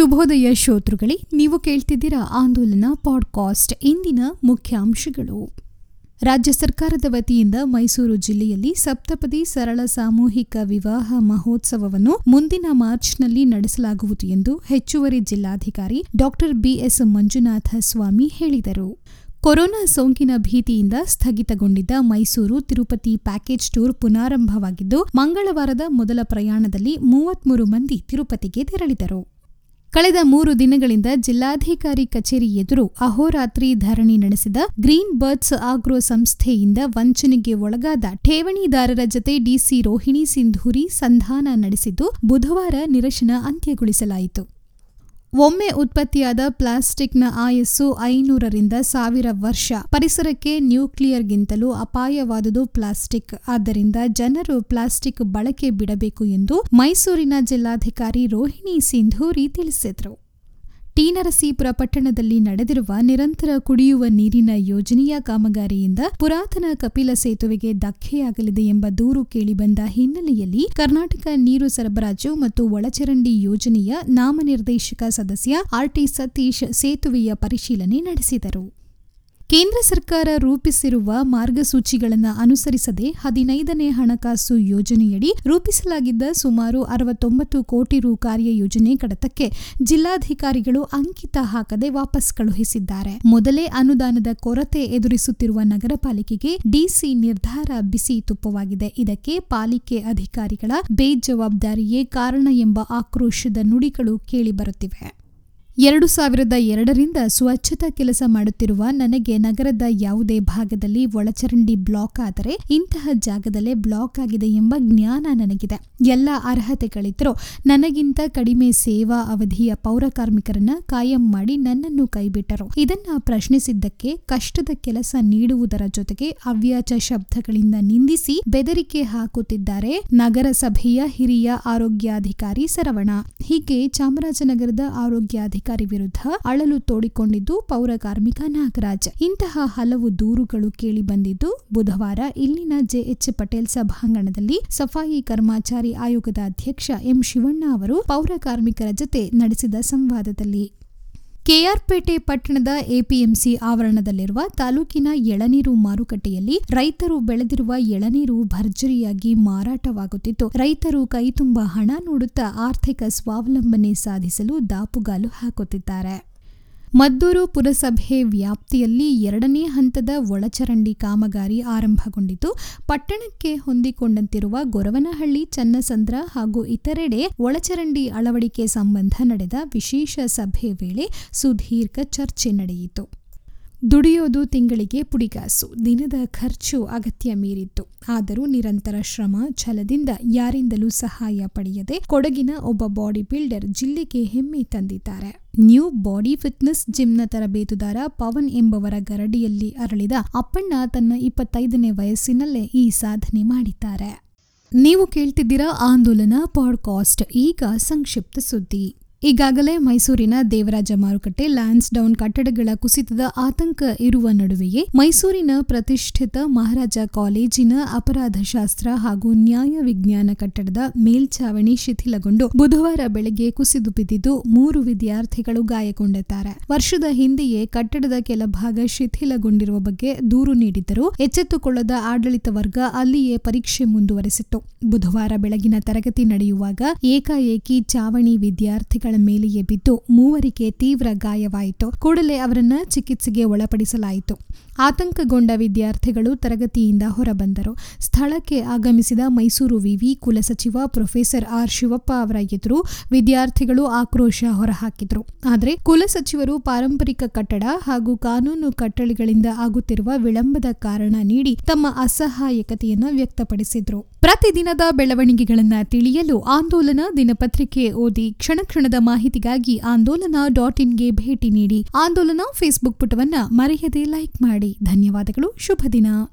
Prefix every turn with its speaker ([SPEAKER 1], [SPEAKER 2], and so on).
[SPEAKER 1] ಶುಭೋದಯ ಶ್ರೋತೃಗಳೇ, ನೀವು ಕೇಳ್ತಿದ್ದೀರಾ ಆಂದೋಲನ ಪಾಡ್ಕಾಸ್ಟ್. ಇಂದಿನ ಮುಖ್ಯಾಂಶಗಳು ರಾಜ್ಯ ಸರ್ಕಾರದ ವತಿಯಿಂದ ಮೈಸೂರು ಜಿಲ್ಲೆಯಲ್ಲಿ ಸಪ್ತಪದಿ ಸರಳ ಸಾಮೂಹಿಕ ವಿವಾಹ ಮಹೋತ್ಸವವನ್ನು ಮುಂದಿನ ಮಾರ್ಚ್ನಲ್ಲಿ ನಡೆಸಲಾಗುವುದು ಎಂದು ಹೆಚ್ಚುವರಿ ಜಿಲ್ಲಾಧಿಕಾರಿ ಡಾಕ್ಟರ್ ಬಿಎಸ್ ಮಂಜುನಾಥ ಸ್ವಾಮಿ ಹೇಳಿದರು. ಕೊರೋನಾ ಸೋಂಕಿನ ಭೀತಿಯಿಂದ ಸ್ಥಗಿತಗೊಂಡಿದ್ದ ಮೈಸೂರು ತಿರುಪತಿ ಪ್ಯಾಕೇಜ್ ಟೂರ್ ಪುನಾರಂಭವಾಗಿದ್ದು, ಮಂಗಳವಾರದ ಮೊದಲ ಪ್ರಯಾಣದಲ್ಲಿ ಮೂವತ್ಮೂರು ಮಂದಿ ತಿರುಪತಿಗೆ ತೆರಳಿದರು. ಕಳೆದ ಮೂರು ದಿನಗಳಿಂದ ಜಿಲ್ಲಾಧಿಕಾರಿ ಕಚೇರಿ ಎದುರು ಅಹೋರಾತ್ರಿ ಧರಣಿ ನಡೆಸಿದ ಗ್ರೀನ್ ಬರ್ಡ್ಸ್ ಆಗ್ರೋ ಸಂಸ್ಥೆಯಿಂದ ವಂಚನೆಗೆ ಒಳಗಾದ ಠೇವಣಿದಾರರ ಜತೆ ಡಿಸಿ ರೋಹಿಣಿ ಸಿಂಧೂರಿ ಸಂಧಾನ ನಡೆಸಿದ್ದು ಬುಧವಾರ ನಿರಶನ ಅಂತ್ಯಗೊಳಿಸಲಾಯಿತು. ಒಮ್ಮೆ ಉತ್ಪತ್ತಿಯಾದ ಪ್ಲಾಸ್ಟಿಕ್ನ ಆಯಸ್ಸು ಐನೂರರಿಂದ ಸಾವಿರ ವರ್ಷ. ಪರಿಸರಕ್ಕೆ ನ್ಯೂಕ್ಲಿಯರ್ಗಿಂತಲೂ ಅಪಾಯವಾದುದು ಪ್ಲಾಸ್ಟಿಕ್. ಆದ್ದರಿಂದ ಜನರು ಪ್ಲಾಸ್ಟಿಕ್ ಬಳಕೆ ಬಿಡಬೇಕು ಎಂದು ಮೈಸೂರಿನ ಜಿಲ್ಲಾಧಿಕಾರಿ ರೋಹಿಣಿ ಸಿಂಧೂರಿ ತಿಳಿಸಿದರು. ಟಿ ನರಸೀಪುರ ಪಟ್ಟಣದಲ್ಲಿ ನಡೆದಿರುವ ನಿರಂತರ ಕುಡಿಯುವ ನೀರಿನ ಯೋಜನೆಯ ಕಾಮಗಾರಿಯಿಂದ ಪುರಾತನ ಕಪಿಲ ಸೇತುವೆಗೆ ಧಕ್ಕೆಯಾಗಲಿದೆ ಎಂಬ ದೂರು ಕೇಳಿಬಂದ ಹಿನ್ನೆಲೆಯಲ್ಲಿ ಕರ್ನಾಟಕ ನೀರು ಸರಬರಾಜು ಮತ್ತು ಒಳಚರಂಡಿ ಯೋಜನೆಯ ನಾಮನಿರ್ದೇಶಕ ಸದಸ್ಯ ಆರ್ಟಿ ಸತೀಶ್ ಸೇತುವೆಯ ಪರಿಶೀಲನೆ ನಡೆಸಿದರು. ಕೇಂದ್ರ ಸರ್ಕಾರ ರೂಪಿಸಿರುವ ಮಾರ್ಗಸೂಚಿಗಳನ್ನು ಅನುಸರಿಸದೆ ಹದಿನೈದನೇ ಹಣಕಾಸು ಯೋಜನೆಯಡಿ ರೂಪಿಸಲಾಗಿದ್ದ ಸುಮಾರು ಅರವತ್ತೊಂಬತ್ತು ಕೋಟಿ ರು ಕಾರ್ಯಯೋಜನೆ ಕಡತಕ್ಕೆ ಜಿಲ್ಲಾಧಿಕಾರಿಗಳು ಅಂಕಿತ ಹಾಕದೆ ವಾಪಸ್ ಕಳುಹಿಸಿದ್ದಾರೆ. ಮೊದಲೇ ಅನುದಾನದ ಕೊರತೆ ಎದುರಿಸುತ್ತಿರುವ ನಗರ ಪಾಲಿಕೆಗೆ ಡಿಸಿ ನಿರ್ಧಾರ ಬಿಸಿ ತುಪ್ಪವಾಗಿದೆ. ಇದಕ್ಕೆ ಪಾಲಿಕೆ ಅಧಿಕಾರಿಗಳ ಬೇಜವಾಬ್ದಾರಿಯೇ ಕಾರಣ ಎಂಬ ಆಕ್ರೋಶದ ನುಡಿಗಳು ಕೇಳಿಬರುತ್ತಿವೆ. ಎರಡು ಸಾವಿರದ ಎರಡರಿಂದ ಸ್ವಚ್ಛತಾ ಕೆಲಸ ಮಾಡುತ್ತಿರುವ ನನಗೆ ನಗರದ ಯಾವುದೇ ಭಾಗದಲ್ಲಿ ಒಳಚರಂಡಿ ಬ್ಲಾಕ್ ಆದರೆ ಇಂತಹ ಜಾಗದಲ್ಲೇ ಬ್ಲಾಕ್ ಆಗಿದೆ ಎಂಬ ಜ್ಞಾನ ನನಗಿದೆ. ಎಲ್ಲ ಅರ್ಹತೆಗಳಿದ್ದರೂ ನನಗಿಂತ ಕಡಿಮೆ ಸೇವಾ ಅವಧಿಯ ಪೌರ ಕಾರ್ಮಿಕರನ್ನ ಕಾಯಂ ಮಾಡಿ ನನ್ನನ್ನು ಕೈಬಿಟ್ಟರು. ಇದನ್ನ ಪ್ರಶ್ನಿಸಿದ್ದಕ್ಕೆ ಕಷ್ಟದ ಕೆಲಸ ನೀಡುವುದರ ಜೊತೆಗೆ ಅವ್ಯಾಚ ಶಬ್ದಗಳಿಂದ ನಿಂದಿಸಿ ಬೆದರಿಕೆ ಹಾಕುತ್ತಿದ್ದಾರೆ ನಗರಸಭೆಯ ಹಿರಿಯ ಆರೋಗ್ಯಾಧಿಕಾರಿ ಸರವಣ. ಹೀಗೆ ಚಾಮರಾಜನಗರದ ಆರೋಗ್ಯಾಧಿಕಾರಿ ವಿರುದ್ಧ ಅಳಲು ತೋಡಿಕೊಂಡಿದ್ದು ಪೌರ ಕಾರ್ಮಿಕ ನಾಗರಾಜ್. ಇಂತಹ ಹಲವು ದೂರುಗಳು ಕೇಳಿ ಬಂದಿದ್ದು ಬುಧವಾರ ಇಲ್ಲಿನ ಜೆಎಚ್ ಪಟೇಲ್ ಸಭಾಂಗಣದಲ್ಲಿ ಸಫಾಯಿ ಕರ್ಮಚಾರಿ ಆಯೋಗದ ಅಧ್ಯಕ್ಷ ಎಂ ಶಿವಣ್ಣ ಅವರು ಪೌರ ಕಾರ್ಮಿಕರ ಜೊತೆ ನಡೆಸಿದ ಸಂವಾದದಲ್ಲಿ. ಕೆಆರ್ಪೇಟೆ ಪಟ್ಟಣದ ಎಪಿಎಂಸಿ ಆವರಣದಲ್ಲಿರುವ ತಾಲೂಕಿನ ಎಳನೀರು ಮಾರುಕಟ್ಟೆಯಲ್ಲಿ ರೈತರು ಬೆಳೆದಿರುವ ಎಳನೀರು ಭರ್ಜರಿಯಾಗಿ ಮಾರಾಟವಾಗುತ್ತಿದ್ದು ರೈತರು ಕೈತುಂಬ ಹಣ ನೋಡುತ್ತಾ ಆರ್ಥಿಕ ಸ್ವಾವಲಂಬನೆ ಸಾಧಿಸಲು ದಾಪುಗಾಲು ಹಾಕುತ್ತಿದ್ದಾರೆ. ಮದ್ದೂರು ಪುರಸಭೆ ವ್ಯಾಪ್ತಿಯಲ್ಲಿ ಎರಡನೇ ಹಂತದ ಒಳಚರಂಡಿ ಕಾಮಗಾರಿ ಆರಂಭಗೊಂಡಿತು. ಪಟ್ಟಣಕ್ಕೆ ಹೊಂದಿಕೊಂಡಂತಿರುವ ಗೊರವನಹಳ್ಳಿ, ಚನ್ನಸಂದ್ರ ಹಾಗೂ ಇತರೆಡೆ ಒಳಚರಂಡಿ ಅಳವಡಿಕೆ ಸಂಬಂಧ ನಡೆದ ವಿಶೇಷ ಸಭೆ ವೇಳೆ ಸುದೀರ್ಘ ಚರ್ಚೆ ನಡೆಯಿತು. ದುಡಿಯೋದು ತಿಂಗಳಿಗೆ ಪುಡಿಗಾಸು. ದಿನದ ಖರ್ಚು ಅಗತ್ಯ ಮೀರಿತ್ತು. ಆದರೂ ನಿರಂತರ ಶ್ರಮ, ಛಲದಿಂದ ಯಾರಿಂದಲೂ ಸಹಾಯ ಪಡೆಯದೆ ಕೊಡಗಿನ ಒಬ್ಬ ಬಾಡಿ ಬಿಲ್ಡರ್ ಜಿಲ್ಲೆಗೆ ಹೆಮ್ಮೆ ತಂದಿದ್ದಾರೆ. ನ್ಯೂ ಬಾಡಿ ಫಿಟ್ನೆಸ್ ಜಿಮ್ನ ತರಬೇತುದಾರ ಪವನ್ ಎಂಬವರ ಗರಡಿಯಲ್ಲಿ ಅರಳಿದ ಅಪ್ಪಣ್ಣ ತನ್ನ ಇಪ್ಪತ್ತೈದನೇ ವಯಸ್ಸಿನಲ್ಲೇ ಈ ಸಾಧನೆ ಮಾಡಿದ್ದಾರೆ. ನೀವು ಕೇಳ್ತಿದ್ದೀರಾ ಆಂದೋಲನ ಪಾಡ್ಕಾಸ್ಟ್. ಈಗ ಸಂಕ್ಷಿಪ್ತ ಸುದ್ದಿ. ಈಗಾಗಲೇ ಮೈಸೂರಿನ ದೇವರಾಜ ಮಾರುಕಟ್ಟೆ ಲ್ಯಾನ್ಸ್ ಡೌನ್ ಕಟ್ಟಡಗಳ ಕುಸಿತದ ಆತಂಕ ಇರುವ ನಡುವೆಯೇ ಮೈಸೂರಿನ ಪ್ರತಿಷ್ಠಿತ ಮಹಾರಾಜ ಕಾಲೇಜಿನ ಅಪರಾಧಶಾಸ್ತ್ರ ಹಾಗೂ ನ್ಯಾಯ ವಿಜ್ಞಾನ ಕಟ್ಟಡದ ಮೇಲ್ಛಾವಣಿ ಶಿಥಿಲಗೊಂಡು ಬುಧವಾರ ಬೆಳಗ್ಗೆ ಕುಸಿದು ಬಿದ್ದಿದ್ದು ಮೂರು ವಿದ್ಯಾರ್ಥಿಗಳು ಗಾಯಗೊಂಡಿದ್ದಾರೆ. ವರ್ಷದ ಹಿಂದೆಯೇ ಕಟ್ಟಡದ ಕೆಲ ಭಾಗ ಶಿಥಿಲಗೊಂಡಿರುವ ಬಗ್ಗೆ ದೂರು ನೀಡಿದ್ದರೂ ಎಚ್ಚೆತ್ತುಕೊಳ್ಳದ ಆಡಳಿತ ವರ್ಗ ಅಲ್ಲಿಯೇ ಪರೀಕ್ಷೆ ಮುಂದುವರೆಸಿತ್ತು. ಬುಧವಾರ ಬೆಳಗಿನ ತರಗತಿ ನಡೆಯುವಾಗ ಏಕಾಏಕಿ ಚಾವಣಿ ವಿದ್ಯಾರ್ಥಿಗಳ ಮೇಲೆಯೇ ಬಿದ್ದು ಮೂವರಿಗೆ ತೀವ್ರ ಗಾಯವಾಯಿತು. ಕೂಡಲೇ ಅವರನ್ನು ಚಿಕಿತ್ಸೆಗೆ ಒಳಪಡಿಸಲಾಯಿತು. ಆತಂಕಗೊಂಡ ವಿದ್ಯಾರ್ಥಿಗಳು ತರಗತಿಯಿಂದ ಹೊರಬಂದರು. ಸ್ಥಳಕ್ಕೆ ಆಗಮಿಸಿದ ಮೈಸೂರು ವಿವಿ ಕುಲಸಚಿವ ಪ್ರೊಫೆಸರ್ ಆರ್ ಶಿವಪ್ಪ ಅವರ ಎದುರು ವಿದ್ಯಾರ್ಥಿಗಳು ಆಕ್ರೋಶ ಹೊರಹಾಕಿದ್ರು. ಆದರೆ ಕುಲಸಚಿವರು ಪಾರಂಪರಿಕ ಕಟ್ಟಡ ಹಾಗೂ ಕಾನೂನು ಕಟ್ಟಳೆಗಳಿಂದ ಆಗುತ್ತಿರುವ ವಿಳಂಬದ ಕಾರಣ ನೀಡಿ ತಮ್ಮ ಅಸಹಾಯಕತೆಯನ್ನು ವ್ಯಕ್ತಪಡಿಸಿದರು. ಪ್ರತಿದಿನದ ಬೆಳವಣಿಗೆಗಳನ್ನು ತಿಳಿಯಲು ಆಂದೋಲನ ದಿನಪತ್ರಿಕೆ ಓದಿ ಕ್ಷಣ ಕ್ಷಣದ ಮಾಹಿತಿಗಾಗಿ ಆಂದೋಲನ ಡಾಟ್ ಇನ್ಗೆ ಭೇಟಿ ನೀಡಿ. ಆಂದೋಲನ ಫೇಸ್ಬುಕ್ ಪುಟವನ್ನ ಮರೆಯದೆ ಲೈಕ್ ಮಾಡಿ. ಧನ್ಯವಾದಗಳು. ಶುಭ ದಿನ.